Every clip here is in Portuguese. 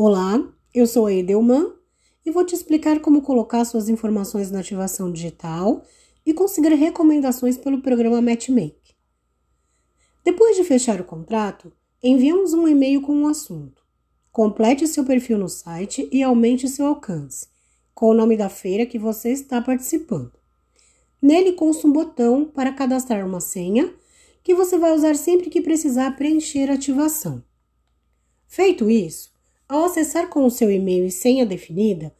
Olá, eu sou a Edelman e vou te explicar como colocar suas informações na ativação digital e conseguir recomendações pelo programa Matchmake. Depois de fechar o contrato, enviamos um e-mail com o um assunto. Complete seu perfil no site e aumente seu alcance, com o nome da feira que você está participando. Nele consta um botão para cadastrar uma senha que você vai usar sempre que precisar preencher a ativação. Feito isso, ao acessar com o seu e-mail e senha definida,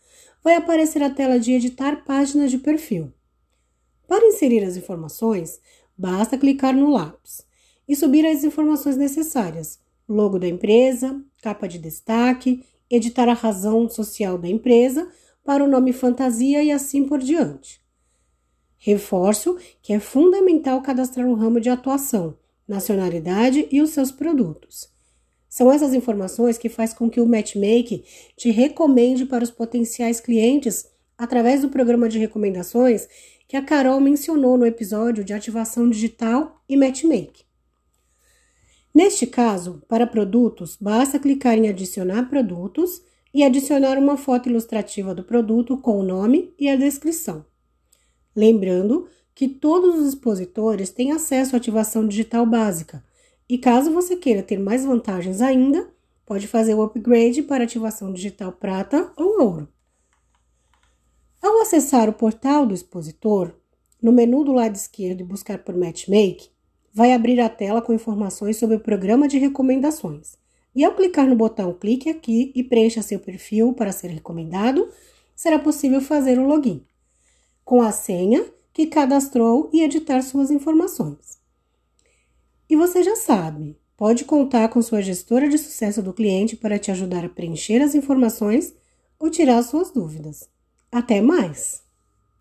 vai aparecer a tela de editar página de perfil. Para inserir as informações, basta clicar no lápis e subir as informações necessárias: logo da empresa, capa de destaque, editar a razão social da empresa para o nome fantasia e assim por diante. Reforço que é fundamental cadastrar o ramo de atuação, nacionalidade e os seus produtos. São essas informações que faz com que o Matchmake te recomende para os potenciais clientes através do programa de recomendações que a Carol mencionou no episódio de ativação digital e Matchmake. Neste caso, para produtos, basta clicar em adicionar produtos e adicionar uma foto ilustrativa do produto com o nome e a descrição. Lembrando que todos os expositores têm acesso à ativação digital básica, e caso você queira ter mais vantagens ainda, pode fazer o upgrade para ativação digital prata ou ouro. Ao acessar o portal do expositor, no menu do lado esquerdo e buscar por Matchmake, vai abrir a tela com informações sobre o programa de recomendações. E ao clicar no botão clique aqui e preencha seu perfil para ser recomendado, será possível fazer o login com a senha que cadastrou e editar suas informações. E você já sabe, pode contar com sua gestora de sucesso do cliente para te ajudar a preencher as informações ou tirar suas dúvidas. Até mais!